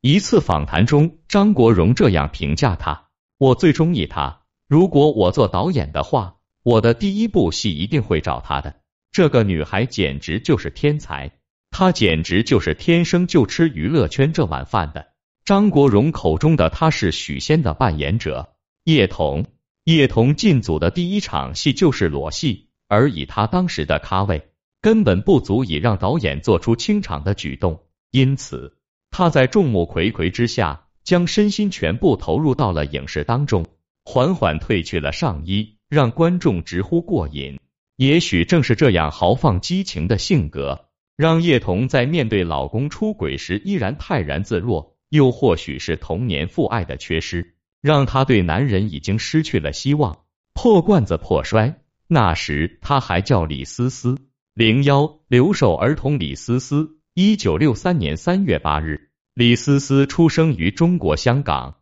一次访谈中，张国荣这样评价她：“我最中意她，如果我做导演的话，我的第一部戏一定会找她的。这个女孩简直就是天才，她简直就是天生就吃娱乐圈这碗饭的。”张国荣口中的她是许仙的扮演者叶童。叶童进组的第一场戏就是裸戏，而以他当时的咖位，根本不足以让导演做出清场的举动，因此他在众目睽睽之下，将身心全部投入到了影视当中，缓缓褪去了上衣，让观众直呼过瘾。也许正是这样豪放激情的性格，让叶童在面对老公出轨时依然泰然自若，又或许是童年父爱的缺失。让他对男人已经失去了希望，破罐子破摔。那时他还叫李思思，零幺留守儿童李思思，一九六三年三月八日，李思思出生于中国香港，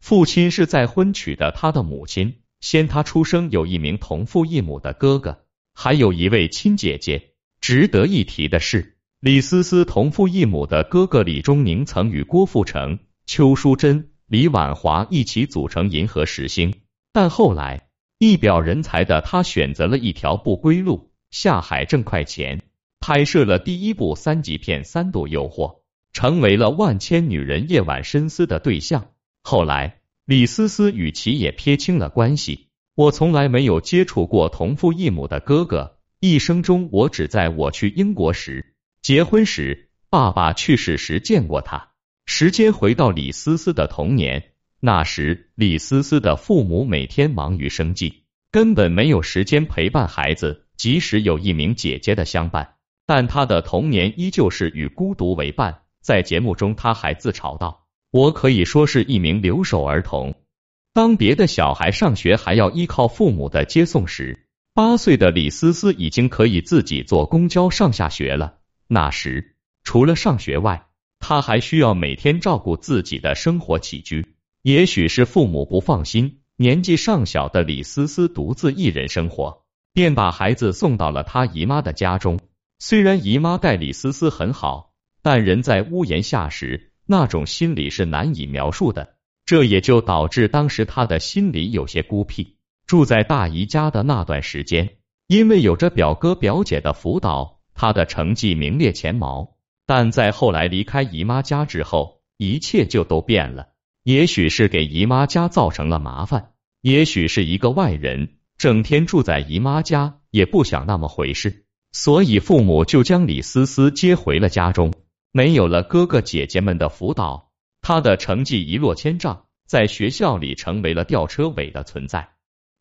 父亲是再婚娶的他的母亲。先他出生有一名同父异母的哥哥，还有一位亲姐姐。值得一提的是，李思思同父异母的哥哥李忠宁曾与郭富城、邱淑贞。李婉华一起组成银河十星，但后来一表人才的他选择了一条不归路，下海挣快钱，拍摄了第一部三级片《三度诱惑》，成为了万千女人夜晚深思的对象。后来李思思与其也撇清了关系。我从来没有接触过同父异母的哥哥，一生中我只在我去英国时、结婚时、爸爸去世时见过他。时间回到李思思的童年，那时李思思的父母每天忙于生计，根本没有时间陪伴孩子。即使有一名姐姐的相伴，但他的童年依旧是与孤独为伴。在节目中，他还自嘲道：“我可以说是一名留守儿童。当别的小孩上学还要依靠父母的接送时，八岁的李思思已经可以自己坐公交上下学了。那时，除了上学外，他还需要每天照顾自己的生活起居，也许是父母不放心，年纪尚小的李思思独自一人生活，便把孩子送到了他姨妈的家中。虽然姨妈待李思思很好，但人在屋檐下时，那种心理是难以描述的。这也就导致当时他的心里有些孤僻。住在大姨家的那段时间，因为有着表哥表姐的辅导，他的成绩名列前茅。但在后来离开姨妈家之后，一切就都变了。也许是给姨妈家造成了麻烦，也许是一个外人整天住在姨妈家也不想那么回事，所以父母就将李思思接回了家中。没有了哥哥姐姐们的辅导，他的成绩一落千丈，在学校里成为了吊车尾的存在。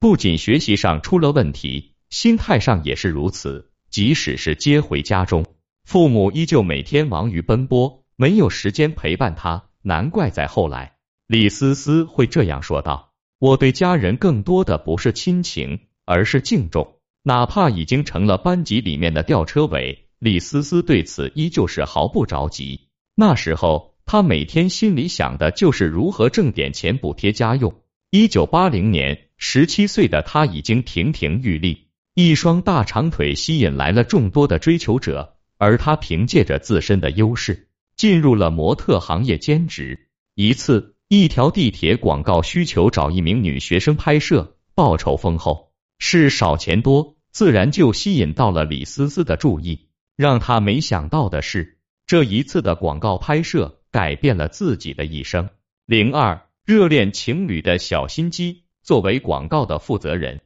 不仅学习上出了问题，心态上也是如此。即使是接回家中。父母依旧每天忙于奔波，没有时间陪伴他。难怪在后来，李思思会这样说道：“我对家人更多的不是亲情，而是敬重。哪怕已经成了班级里面的吊车尾，李思思对此依旧是毫不着急。那时候，她每天心里想的就是如何挣点钱补贴家用。一九八零年，十七岁的她已经亭亭玉立，一双大长腿吸引来了众多的追求者。而她凭借着自身的优势，进入了模特行业兼职。一次，一条地铁广告需求找一名女学生拍摄，报酬丰厚，事少钱多，自然就吸引到了李思思的注意。让他没想到的是，这一次的广告拍摄改变了自己的一生。零二，热恋情侣的小心机。作为广告的负责人，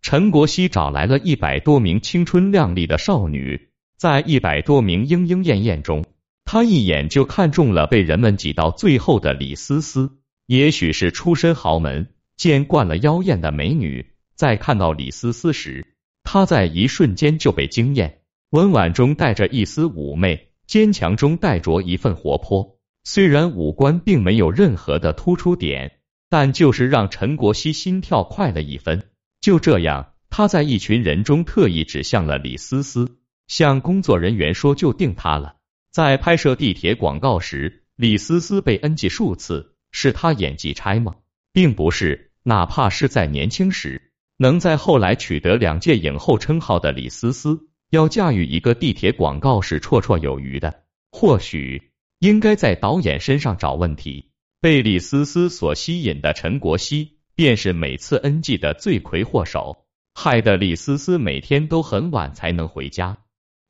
陈国熙找来了一百多名青春靓丽的少女。在一百多名莺莺燕燕中，他一眼就看中了被人们挤到最后的李思思。也许是出身豪门，见惯了妖艳的美女，在看到李思思时，他在一瞬间就被惊艳。温婉中带着一丝妩媚，坚强中带着一份活泼。虽然五官并没有任何的突出点，但就是让陈国熙心跳快了一分。就这样，他在一群人中特意指向了李思思。向工作人员说就定他了。在拍摄地铁广告时，李思思被 NG 数次，是他演技差吗？并不是，哪怕是在年轻时，能在后来取得两届影后称号的李思思，要驾驭一个地铁广告是绰绰有余的。或许应该在导演身上找问题。被李思思所吸引的陈国熙，便是每次 NG 的罪魁祸首，害得李思思每天都很晚才能回家。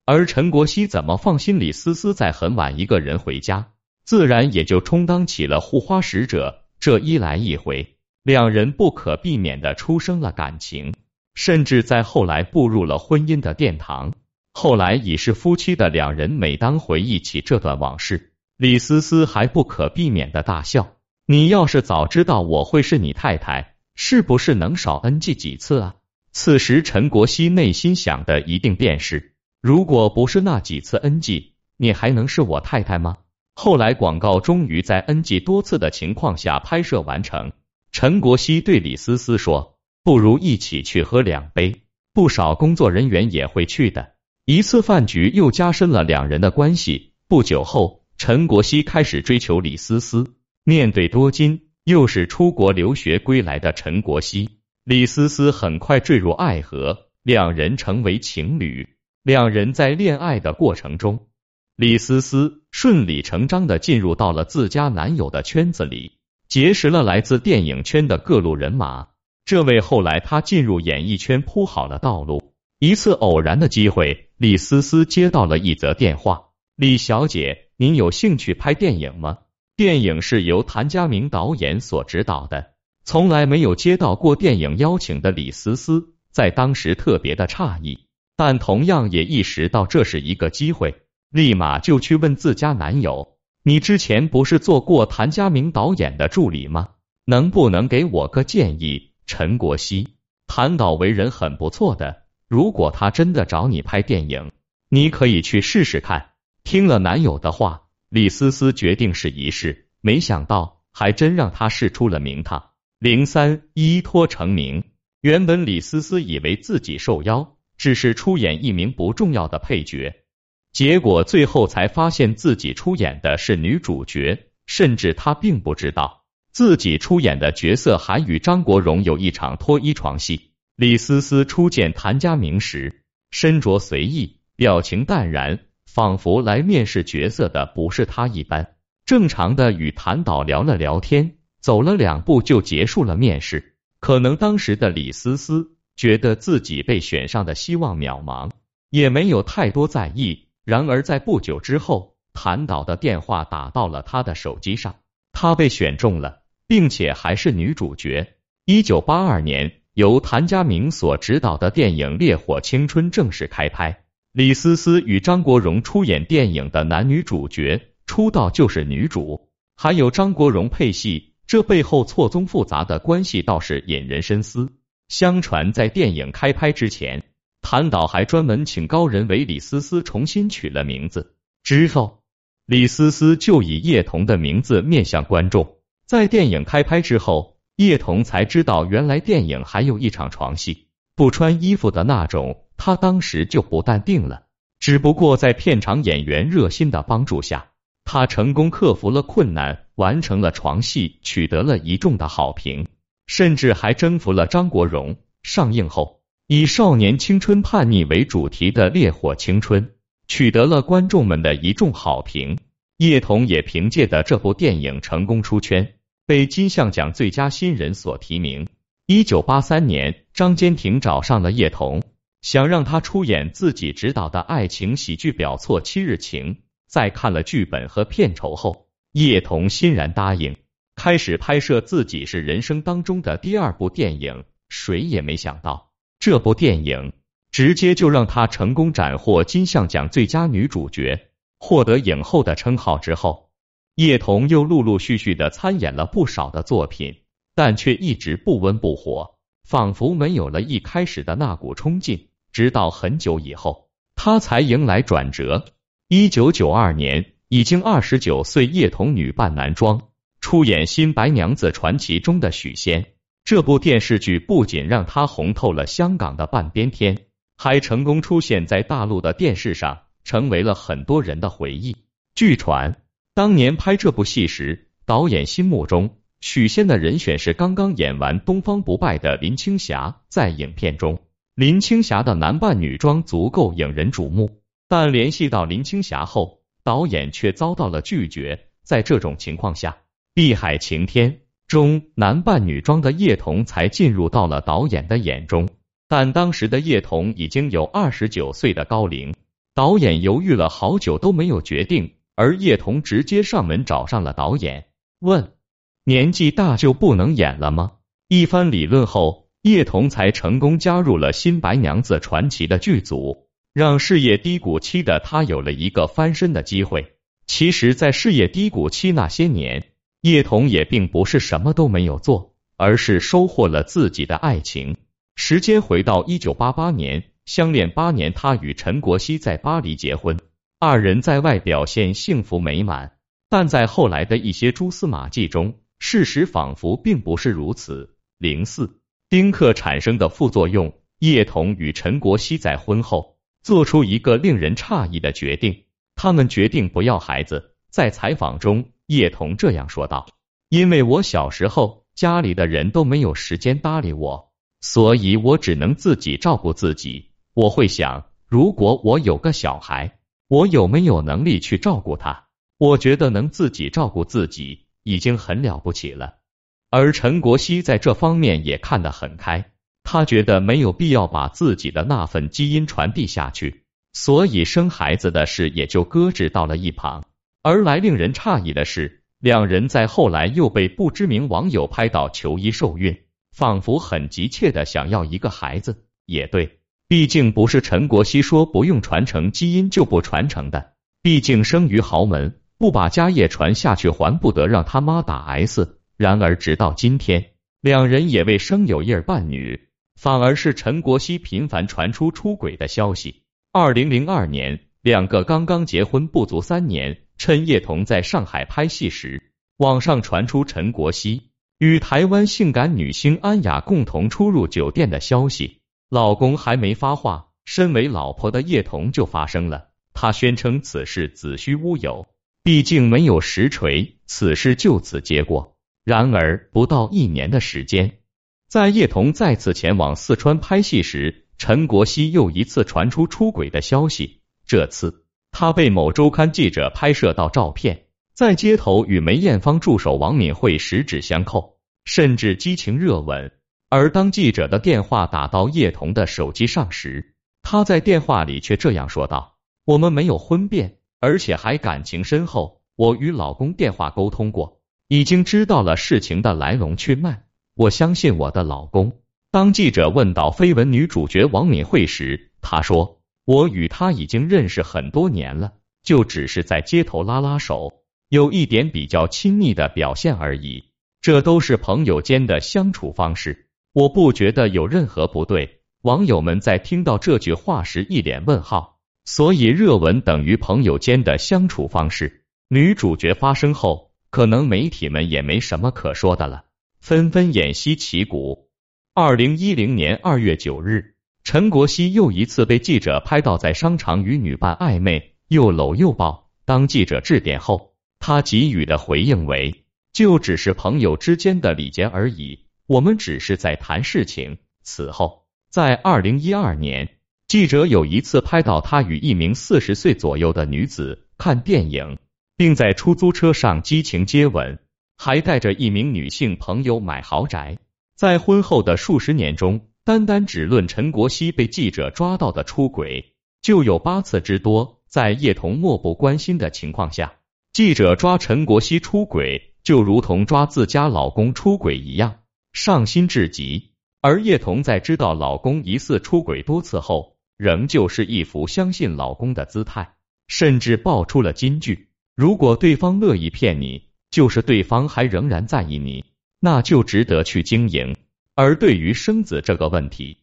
而陈国熙怎么放心李思思在很晚一个人回家，自然也就充当起了护花使者。这一来一回，两人不可避免的出生了感情，甚至在后来步入了婚姻的殿堂。后来已是夫妻的两人，每当回忆起这段往事。李思思还不可避免的大笑。你要是早知道我会是你太太，是不是能少 NG 几次啊？此时陈国熙内心想的一定便是，如果不是那几次 NG，你还能是我太太吗？后来广告终于在 NG 多次的情况下拍摄完成。陈国熙对李思思说：“不如一起去喝两杯，不少工作人员也会去的。”一次饭局又加深了两人的关系。不久后。陈国熙开始追求李思思，面对多金又是出国留学归来的陈国熙，李思思很快坠入爱河，两人成为情侣。两人在恋爱的过程中，李思思顺理成章的进入到了自家男友的圈子里，结识了来自电影圈的各路人马，这为后来他进入演艺圈铺好了道路。一次偶然的机会，李思思接到了一则电话，李小姐。您有兴趣拍电影吗？电影是由谭家明导演所指导的。从来没有接到过电影邀请的李思思，在当时特别的诧异，但同样也意识到这是一个机会，立马就去问自家男友：“你之前不是做过谭家明导演的助理吗？能不能给我个建议？”陈国熙，谭导为人很不错的，如果他真的找你拍电影，你可以去试试看。听了男友的话，李思思决定试一试，没想到还真让他试出了名堂。零三依托成名，原本李思思以为自己受邀只是出演一名不重要的配角，结果最后才发现自己出演的是女主角，甚至她并不知道自己出演的角色还与张国荣有一场脱衣床戏。李思思初见谭家明时，身着随意，表情淡然。仿佛来面试角色的不是他一般，正常的与谭导聊了聊天，走了两步就结束了面试。可能当时的李思思觉得自己被选上的希望渺茫，也没有太多在意。然而在不久之后，谭导的电话打到了他的手机上，他被选中了，并且还是女主角。一九八二年，由谭家明所执导的电影《烈火青春》正式开拍。李思思与张国荣出演电影的男女主角，出道就是女主，还有张国荣配戏，这背后错综复杂的关系倒是引人深思。相传在电影开拍之前，谭导还专门请高人为李思思重新取了名字，之后李思思就以叶童的名字面向观众。在电影开拍之后，叶童才知道原来电影还有一场床戏，不穿衣服的那种。他当时就不淡定了，只不过在片场演员热心的帮助下，他成功克服了困难，完成了床戏，取得了一众的好评，甚至还征服了张国荣。上映后，以少年青春叛逆为主题的《烈火青春》取得了观众们的一众好评。叶童也凭借的这部电影成功出圈，被金像奖最佳新人所提名。一九八三年，张坚庭找上了叶童。想让他出演自己执导的爱情喜剧《表错七日情》，在看了剧本和片酬后，叶童欣然答应，开始拍摄自己是人生当中的第二部电影。谁也没想到，这部电影直接就让他成功斩获金像奖最佳女主角，获得影后的称号之后，叶童又陆陆续续的参演了不少的作品，但却一直不温不火，仿佛没有了一开始的那股冲劲。直到很久以后，他才迎来转折。一九九二年，已经二十九岁叶童女扮男装，出演《新白娘子传奇》中的许仙。这部电视剧不仅让她红透了香港的半边天，还成功出现在大陆的电视上，成为了很多人的回忆。据传，当年拍这部戏时，导演心目中许仙的人选是刚刚演完《东方不败》的林青霞。在影片中。林青霞的男扮女装足够引人瞩目，但联系到林青霞后，导演却遭到了拒绝。在这种情况下，《碧海晴天》中男扮女装的叶童才进入到了导演的眼中。但当时的叶童已经有二十九岁的高龄，导演犹豫了好久都没有决定，而叶童直接上门找上了导演，问：“年纪大就不能演了吗？”一番理论后，叶童才成功加入了《新白娘子传奇》的剧组，让事业低谷期的他有了一个翻身的机会。其实，在事业低谷期那些年，叶童也并不是什么都没有做，而是收获了自己的爱情。时间回到一九八八年，相恋八年，他与陈国熙在巴黎结婚，二人在外表现幸福美满，但在后来的一些蛛丝马迹中，事实仿佛并不是如此。零四丁克产生的副作用，叶童与陈国熙在婚后做出一个令人诧异的决定。他们决定不要孩子。在采访中，叶童这样说道：“因为我小时候家里的人都没有时间搭理我，所以我只能自己照顾自己。我会想，如果我有个小孩，我有没有能力去照顾他？我觉得能自己照顾自己已经很了不起了。”而陈国熙在这方面也看得很开，他觉得没有必要把自己的那份基因传递下去。所以生孩子的事也就搁置到了一旁。而来令人诧异的是，两人在后来又被不知名网友拍到求医受孕，仿佛很急切的想要一个孩子。也对，毕竟不是陈国熙说不用传承基因就不传承的。毕竟生于豪门，不把家业传下去，还不得让他妈打 S。然而直到今天，两人也未生有一儿半女，反而是陈国熙频繁传出出轨的消息。二零零二年，两个刚刚结婚不足三年，趁叶童在上海拍戏时，网上传出陈国熙与台湾性感女星安雅共同出入酒店的消息。老公还没发话，身为老婆的叶童就发声了。她宣称此事子虚乌有，毕竟没有实锤，此事就此结果。然而不到一年的时间，在叶童再次前往四川拍戏时。陈国熙又一次传出出轨的消息，这次他被某周刊记者拍摄到照片，在街头与梅艳芳助手王敏慧十指相扣，甚至激情热吻。而当记者的电话打到叶童的手机上时，他在电话里却这样说道：“我们没有婚变，而且还感情深厚。我与老公电话沟通过，已经知道了事情的来龙去脉。我相信我的老公。”当记者问到绯闻女主角王敏慧时，她说：“我与她已经认识很多年了，就只是在街头拉拉手，有一点比较亲密的表现而已。这都是朋友间的相处方式，我不觉得有任何不对。”网友们在听到这句话时一脸问号。所以热吻等于朋友间的相处方式。女主角发声后，可能媒体们也没什么可说的了，纷纷偃息旗鼓。二零一零年二月九日，陈国熙又一次被记者拍到在商场与女伴暧昧，又搂又抱。当记者致电后，他给予的回应为：“就只是朋友之间的礼节而已，我们只是在谈事情。”此后，在二零一二年，记者有一次拍到他与一名四十岁左右的女子看电影，并在出租车上激情接吻，还带着一名女性朋友买豪宅。在婚后的数十年中，单单只论陈国熙被记者抓到的出轨，就有八次之多。在叶童漠不关心的情况下，记者抓陈国熙出轨，就如同抓自家老公出轨一样，上心至极。而叶童在知道老公疑似出轨多次后，仍旧是一副相信老公的姿态，甚至爆出了金句：如果对方乐意骗你，就是对方还仍然在意你。那就值得去经营。而对于生子这个问题，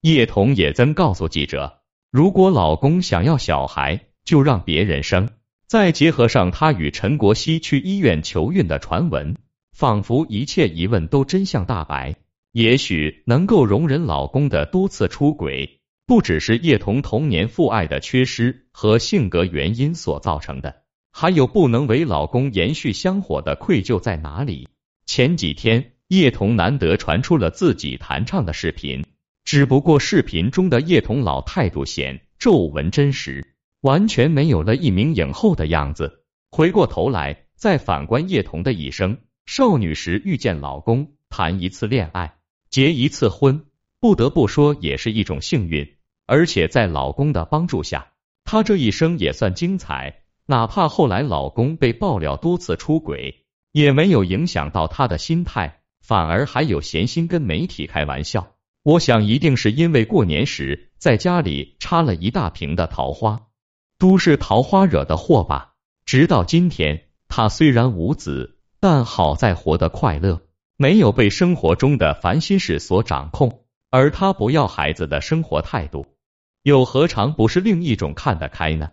叶童也曾告诉记者，如果老公想要小孩，就让别人生。再结合上他与陈国熙去医院求孕的传闻，仿佛一切疑问都真相大白。也许能够容忍老公的多次出轨，不只是叶童童年父爱的缺失和性格原因所造成的，还有不能为老公延续香火的愧疚在哪里？前几天，叶童难得传出了自己弹唱的视频，只不过视频中的叶童老态度显皱纹真实，完全没有了一名影后的样子。回过头来，再反观叶童的一生，少女时遇见老公，谈一次恋爱，结一次婚，不得不说也是一种幸运。而且在老公的帮助下，她这一生也算精彩。哪怕后来老公被爆料多次出轨，也没有影响到她的心态，反而还有闲心跟媒体开玩笑。我想一定是因为过年时在家里插了一大瓶的桃花，都是桃花惹的祸吧。直到今天，她虽然无子，但好在活得快乐，没有被生活中的烦心事所掌控。而他不要孩子的生活态度，又何尝不是另一种看得开呢？